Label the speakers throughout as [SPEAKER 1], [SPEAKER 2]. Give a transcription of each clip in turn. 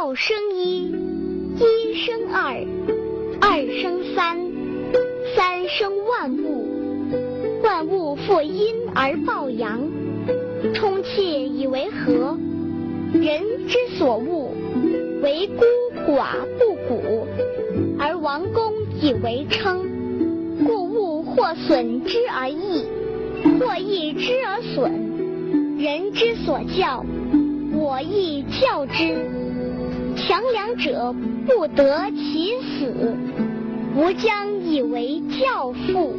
[SPEAKER 1] 道生一，一生二，二生三，三生万物。万物负阴而抱阳，充气以为和。人之所恶，为孤寡不古，而王公以为称。故物或损之而益，或益之而损。人之所教，我亦教之。强梁者不得其死，吾将以为教父。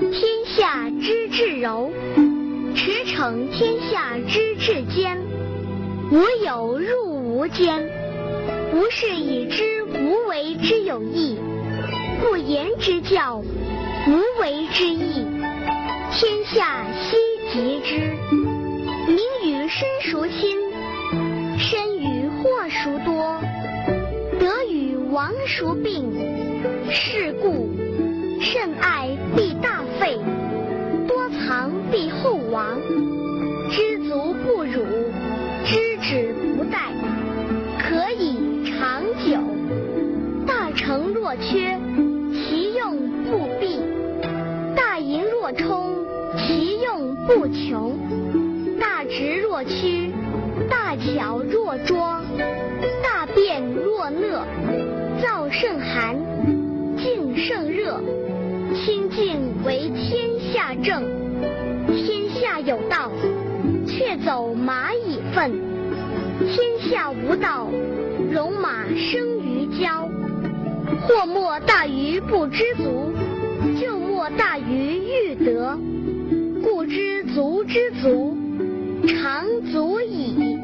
[SPEAKER 1] 天下之至柔，驰骋天下之至坚。吾有入无间，吾是以知无为之有益，不言之教，无为之义。天下希及之。名与身孰亲？身与祸孰多？得与亡孰病？是故甚爱必大费，多藏必厚亡。知足不辱。知止不殆，可以长久。大成若缺，其用不弊；大盈若冲，其用不穷。大直若屈，巧若拙，大辩若讷。燥胜寒，静胜热。清静为天下正。天下有道。却走马以粪，天下无道，戎马生于郊。祸莫大于不知足，救莫大于欲得。故知足之足，常足矣。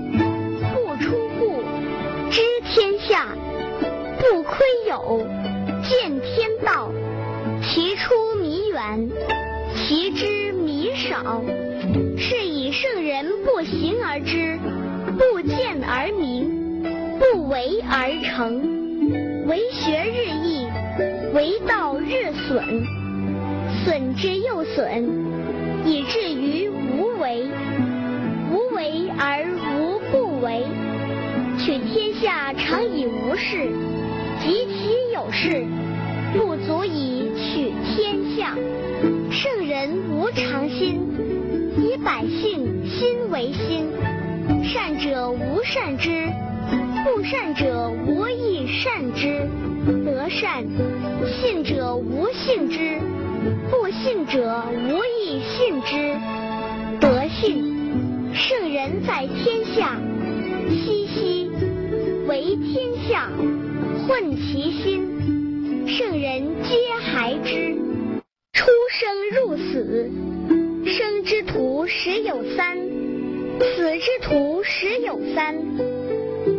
[SPEAKER 1] 知天下；不窥牖，见天道。其出弥远，其知弥少。是以圣人不行而知，不见而明，不为而成。为学日益，为道日损，损之又损，以至于无为。无为而无不为。取天下常以无事，及其有事，不足以取天下。圣人无常心。以百姓心为心，善者无善之，不善者无亦善之。得善，信者无信之，不信者无亦信之。德信，圣人在天下，心，为天下，混其心，圣人皆孩之。出生入死。生之徒十有三，死之徒十有三。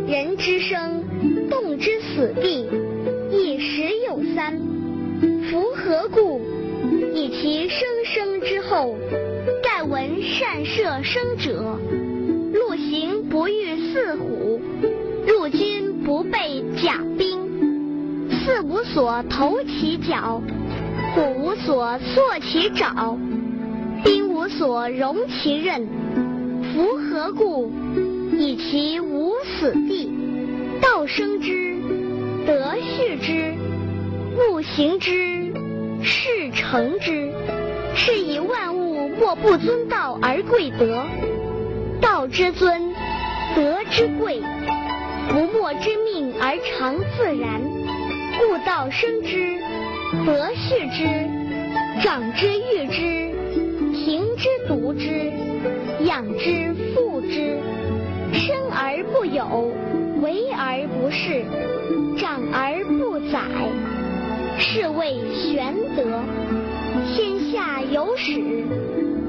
[SPEAKER 1] 人之生，动之死地，亦十有三。夫何故？以其生生之后，盖闻善射生者，陆行不遇四虎，入军不备甲兵。四无所投其脚，虎无所措其爪。兵无所容其刃，夫何故？以其无死地。道生之，德畜之，物行之，事成之。是以万物莫不尊道而贵德。道之尊，德之贵，不没之命而常自然。故道生之，德畜之，长之育之。行之独之，养之父之，生而不有，为而不恃，长而不宰，是谓玄德。天下有始，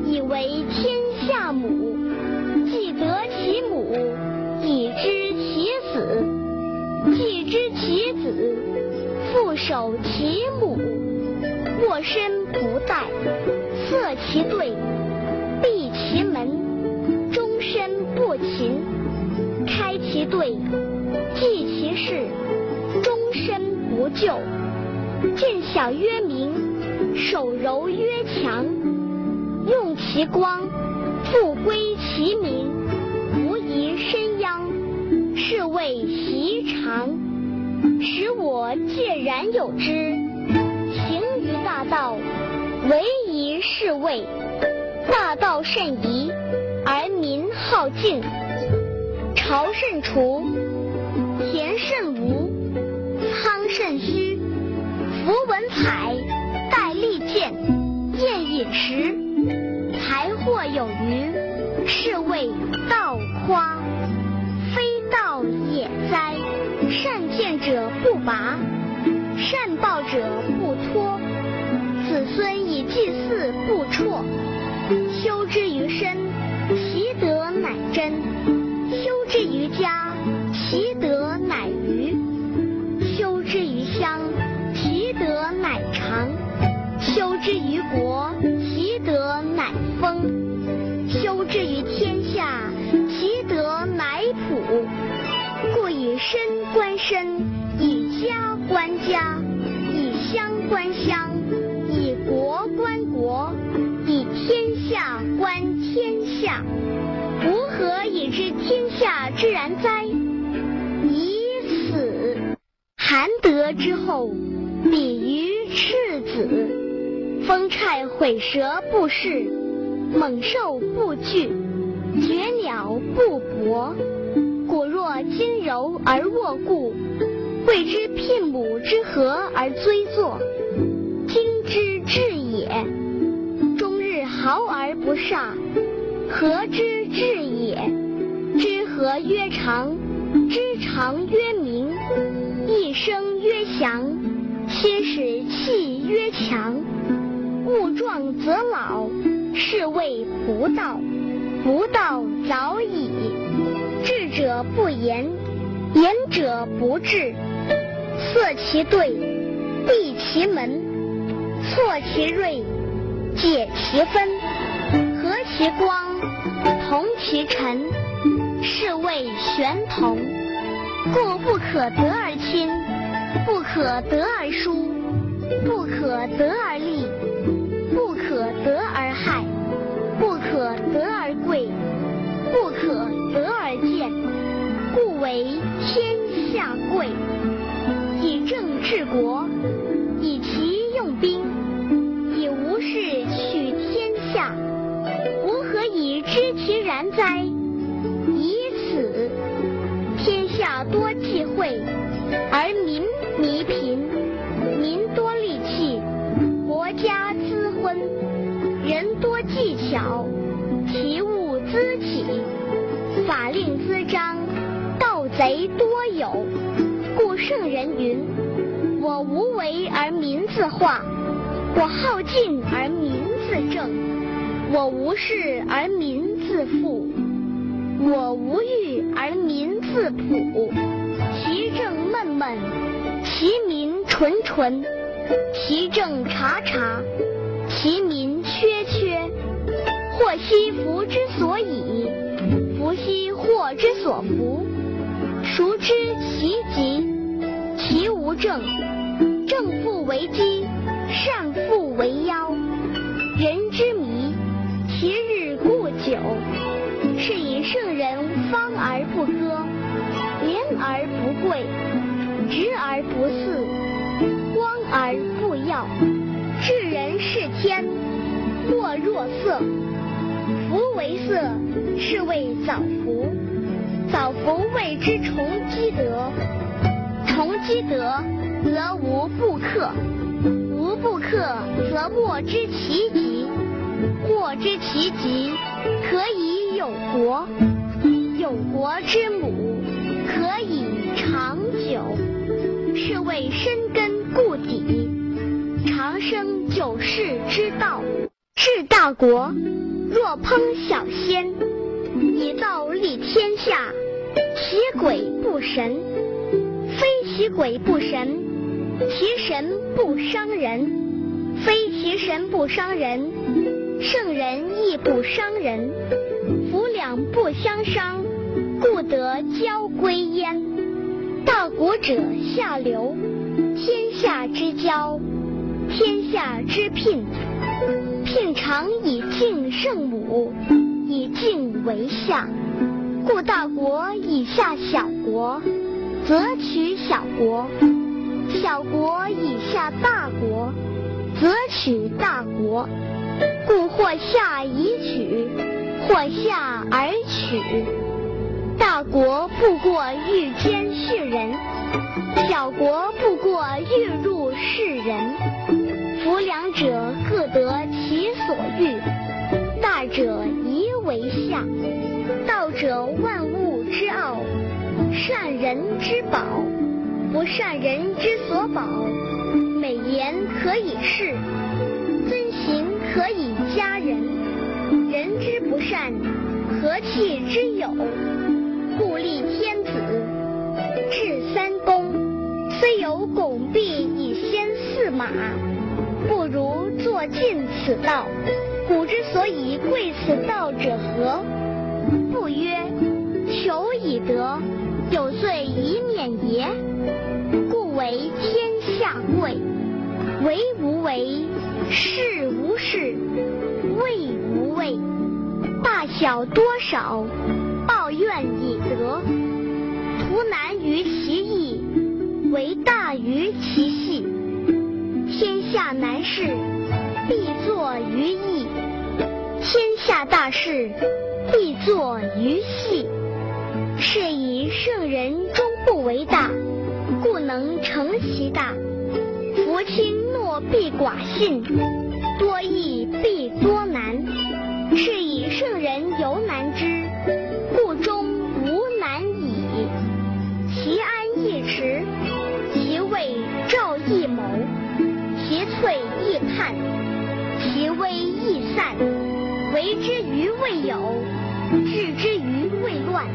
[SPEAKER 1] 以为天下母。既得既知其子，复守其母。卧身不殆。塞其兑，闭其门，终身不勤；开其兑，济其事，终身不救。见小曰明，守柔曰强。用其光，复归其明，无疑身殃。是谓习常，使我介然有之。行于大道，唯宜是谓。大道甚夷，而民好径。朝甚除，田甚芜，仓甚虚。夫文采，戴利剑，宴饮食，财货有余，是谓道夸。者不拔，善报者不脱，子孙以祭祀不辍。修之知天下之然哉？以此。含德之后，比于赤子。风虿毁蛇不噬，猛兽不惧，绝鸟不搏。果若今柔而卧固，谓之牝母之和而追作，今之至也。劳而不煞，和之至也？和曰长，知长曰明，一生曰祥，心使气曰强。物壮则老，是谓不道。不道早已。智者不言，言者不智。塞其兑，闭其门，错其锐。解其分，和其光，同其尘，是谓玄同。故不可得而亲，不可得而疏，不可得而利，不可得而害，不可得而贵，不可得而贱。故为天下贵。以政治国，多忌讳，而民弥贫；民多利器，国家滋昏；人多技巧，其物滋起；法令滋章，盗贼多有。故圣人云：“我无为而民自化，我好静而民自正。”我无事而民自富，我无欲而民自朴。其政闷闷，其民淳淳；其政察察，其民缺缺。祸兮福之所倚，福兮祸之所伏。孰知其极？其无正，正复为基，为色，是谓早服。早服谓之重积德。重积德，则无不克；无不克，则莫知其极。莫知其极，可以有国；有国之母，可以长久。是谓深根固底，长生久视之道。治大国，若烹小鲜，以道立天下，其鬼不神；非其鬼不神，其神不伤人；非其神不伤人。圣人亦不伤人，夫两不相伤，故得交归焉。道国者下流，天下之交，天下之聘。聘常以敬圣母，以敬为下。故大国以下小国，则取小国；小国以下大国，则取大国。故或下以取，或下而取。大国不过欲兼畜人，小国不过欲入世人。夫两者各得其所欲，大者宜为下。道者万物之奥，善人之宝，不善人之所保。美言可以世，尊行可以加人。人之不善，何气之有？故立天子，制三公，虽有拱璧以先驷马，不如坐尽此道。古之所以贵此道者何？不曰求以得，有罪以免也。故为天下贵，为无为，事无事，位无畏，大小多少，抱怨以德。图难于其易，为大于其细。天下难事，必作于易；天下大事，必作于细，是以圣人终不为大，故能成其大。夫轻诺必寡信，多易必多未有，治之于未乱。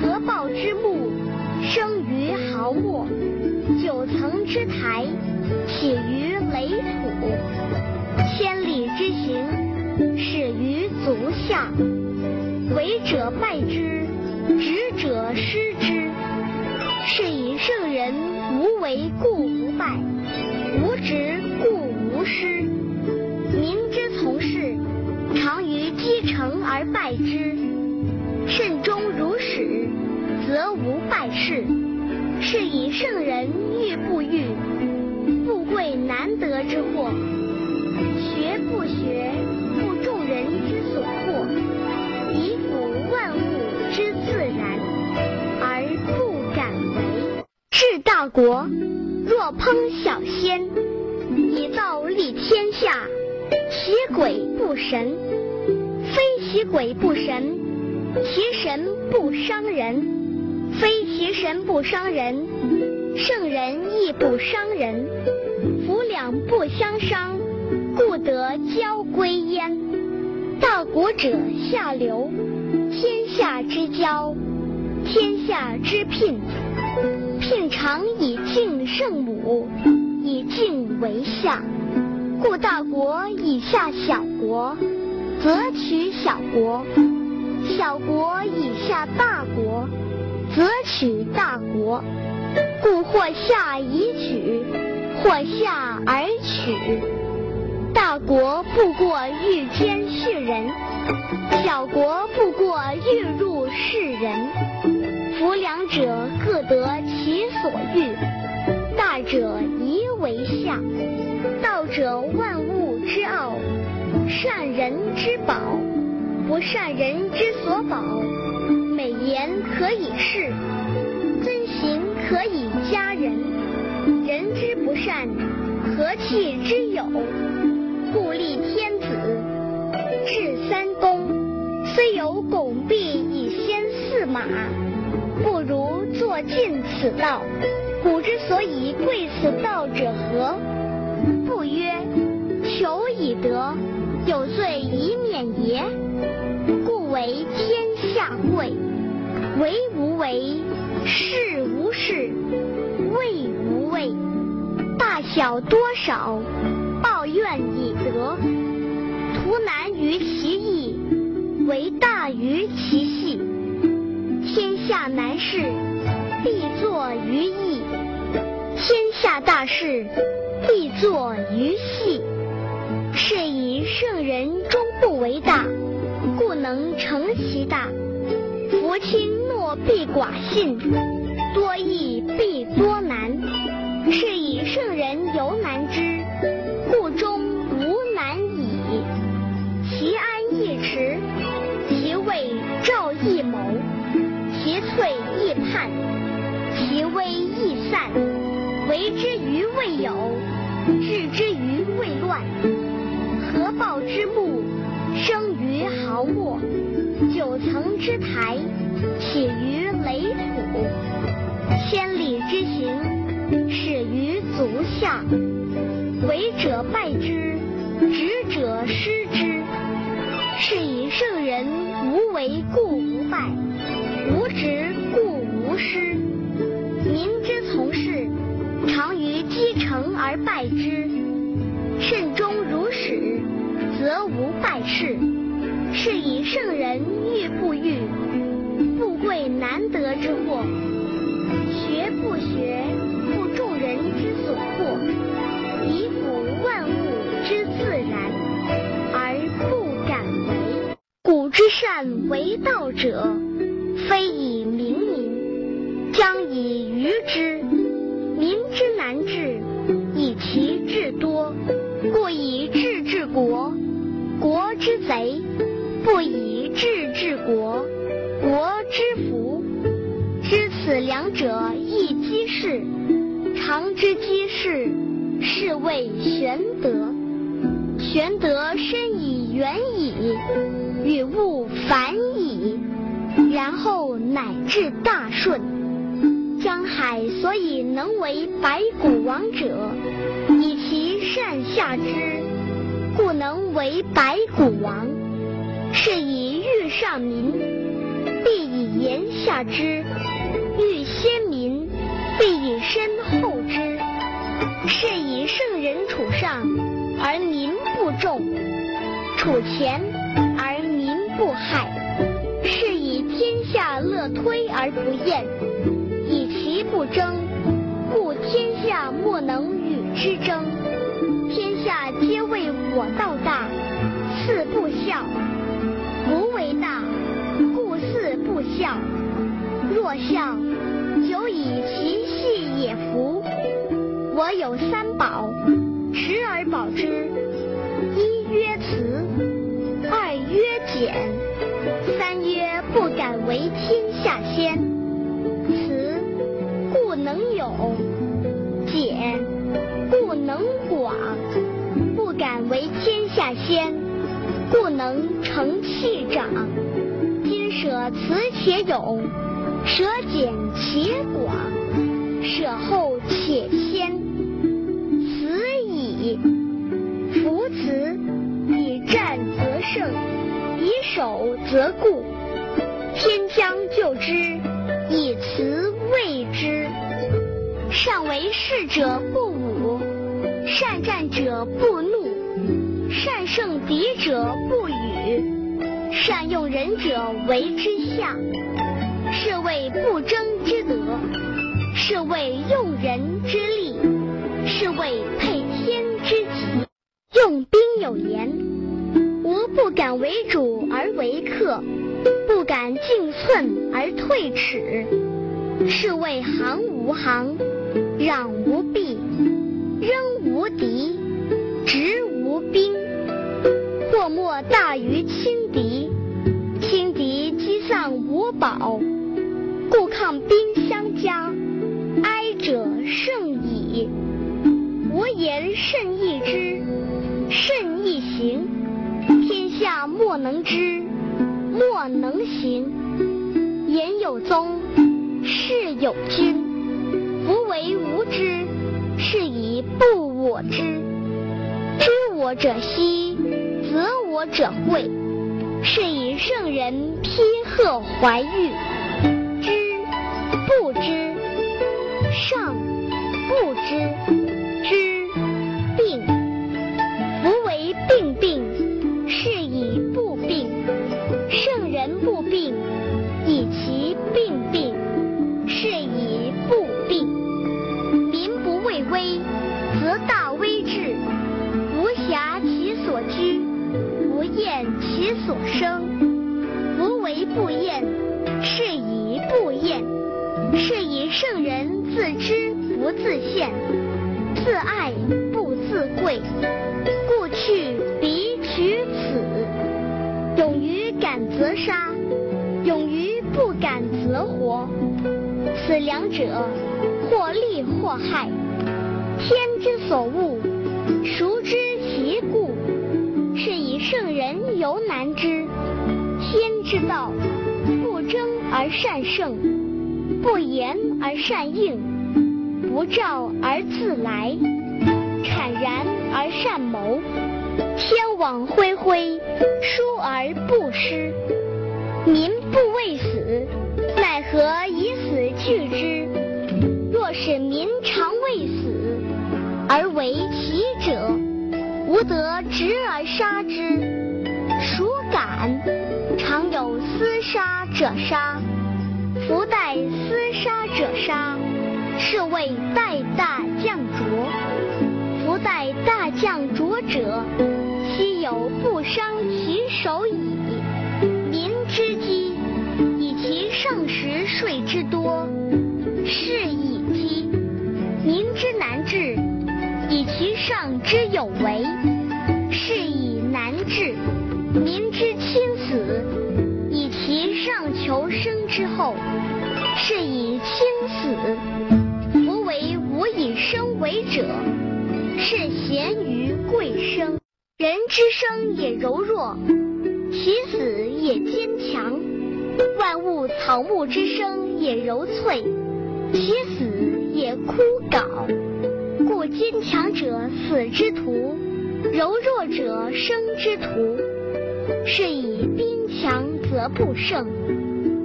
[SPEAKER 1] 合抱之木，生于毫末；九层之台，起于垒土。千里之行，始于足下。为者败之，执者失之。是以圣人无为故不败，无执故无失。神，非其鬼不神，其神不伤人。非其神不伤人，圣人亦不伤人。夫两不相伤，故得交归焉。道国者下流，天下之交，天下之聘。聘常以敬圣母，以敬为下。故大国以下小国，则取小国；小国以下大国，则取大国。故或下以取，或下而取。大国不过欲兼畜人，小国不过欲入世人。夫两者各得其所欲，大者宜为下。道者万物之奥，善人之宝，不善人之所宝。美言可以世，尊行可以加人。人之不善，何气之有？故立天子，制三公，虽有拱璧以先驷马，不如坐尽此道。古之所以贵此道者何？不曰求以得，有罪以免也。故为天下贵，为无为，事无事，位无位，大小多少，抱怨以德。图难于其易，为大于其细。天下难事，必作于易；天下大事，必作于细，是以圣人终不为大，故能成其大。夫轻诺必寡信，多易必多难。是以圣人犹未有，治之于未乱。合抱之木，生于毫末；九层之台，起于垒土。千里之行，始于足下。为者败之，执者失之。是以圣人无为故不败，无执故无失。民之，败之。慎终如始，则无败事。是以圣人欲不欲，富贵难得之货；学不学，不众人之所迫，以辅万物之自然，而不敢为。古之善为道者，非玄德深以远矣，与物反矣，然后乃至大顺。江海所以能为百谷王者，以其善下之，故能为百谷王。是以欲上民，必以言下之；欲先民，必以身后之。是以圣人处上，而民不重；处前，而民不害。是以天下乐推而不厌，以其不争，故天下莫能与之争。天下皆谓我道大，四不孝。夫为大，故四不孝。若孝，久以其细也夫。我有三宝，不敢为天下先。慈，故能勇；俭，故能广；不敢为天下先，故能成器长。今舍慈且勇，舍俭且广，舍后且先。慈矣。夫慈，以战则胜，以守则固。天将就之，以慈卫之。善为士者不武，善战者不怒，善胜敌者不语，善用人者为之下。是谓不争之德，是谓用人之力，是谓配天之极。用兵有言：吾不敢为主而为客，而退尺。是谓行无行，攘无弊，扔无敌，执无兵。祸莫大于轻敌，轻敌积丧无宝，故抗兵相加，哀者胜矣。吾言甚易知，甚易行，天下莫能知，莫能行。言有宗，事有君。夫为无知，是以不我知。知我者希，则我者贵。是以圣人披褐怀玉，知不知，上不知。知两者，或利或害。天之所恶，孰知其故？是以圣人犹难知。天之道，不争而善胜，不言而善应，不召而自来，坦然而善谋。天网恢恢，疏而不失。民不畏死，奈何以死惧之？若是民常畏死，而为其者，吾得执而杀之。孰敢？常有厮杀者杀，夫待厮杀者杀，是谓待大将浊。夫待大将浊者，其有不伤其手矣。上食税之多，是以饥；民之难治，以其上之有为，是以难治；民之轻死，以其上求生之厚，是以轻死。夫为无以生为者，是贤于贵生。人之生也柔弱，其死也坚强；万物草木之生也柔脆，其死也枯槁。故坚强者死之徒，柔弱者生之徒。是以兵强则不胜，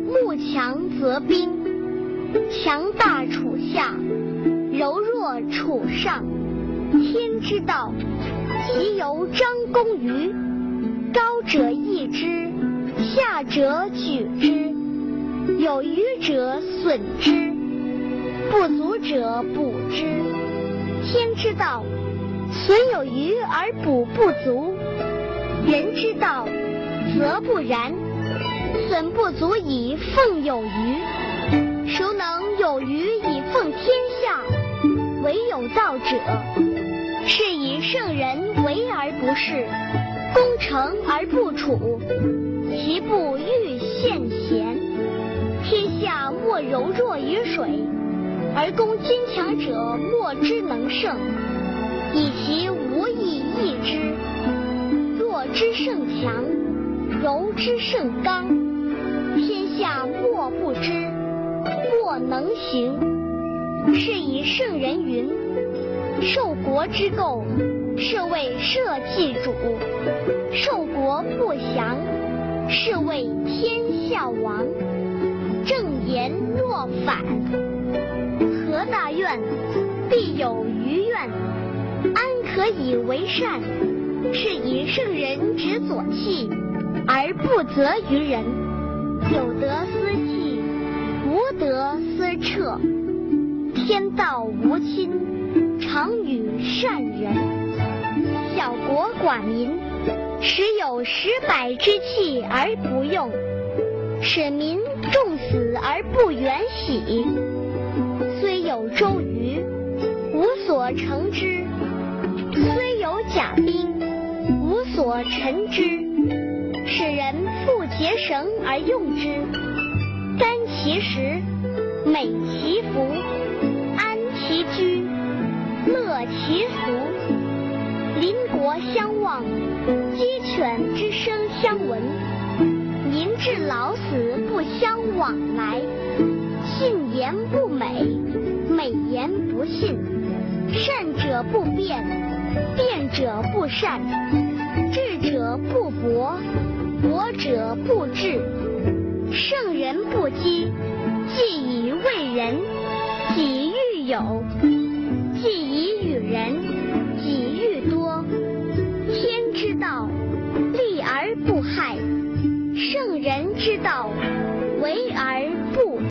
[SPEAKER 1] 木强则兵。强大处下，柔弱处上。天之道，其由张弓于高者抑之，下者举之。有余者损之，不足者补之。天之道，损有余而补不足。人之道，则不然，损不足以奉有余。孰能有余以奉天下？唯有道者。是以圣人为而不恃，攻城而不处，其不欲献贤。天下莫柔弱于水，而攻坚强者莫之能胜，以其无以易之。弱之胜强，柔之胜刚，天下莫不知，莫能行。是以圣人云。受国之垢，是谓社稷主；受国不祥，是谓天下王。正言若反，何大怨？必有余怨。安可以为善？是以圣人执左契，而不责于人。有德思弃，无德思彻。天道无亲。常与善人，小国寡民，时有十百之器而不用，使民重死而不远徙。虽有周瑜，无所成之；虽有甲兵，无所陈之。使人复结绳而用之，甘其食，美其服，安其居。乐其俗，邻国相望，鸡犬之声相闻，民至老死不相往来。信言不美，美言不信；善者不辩，辩者不善；智者不博，博者不智。圣人不积，既以为人，己欲有。既以与人海圣人之道为而不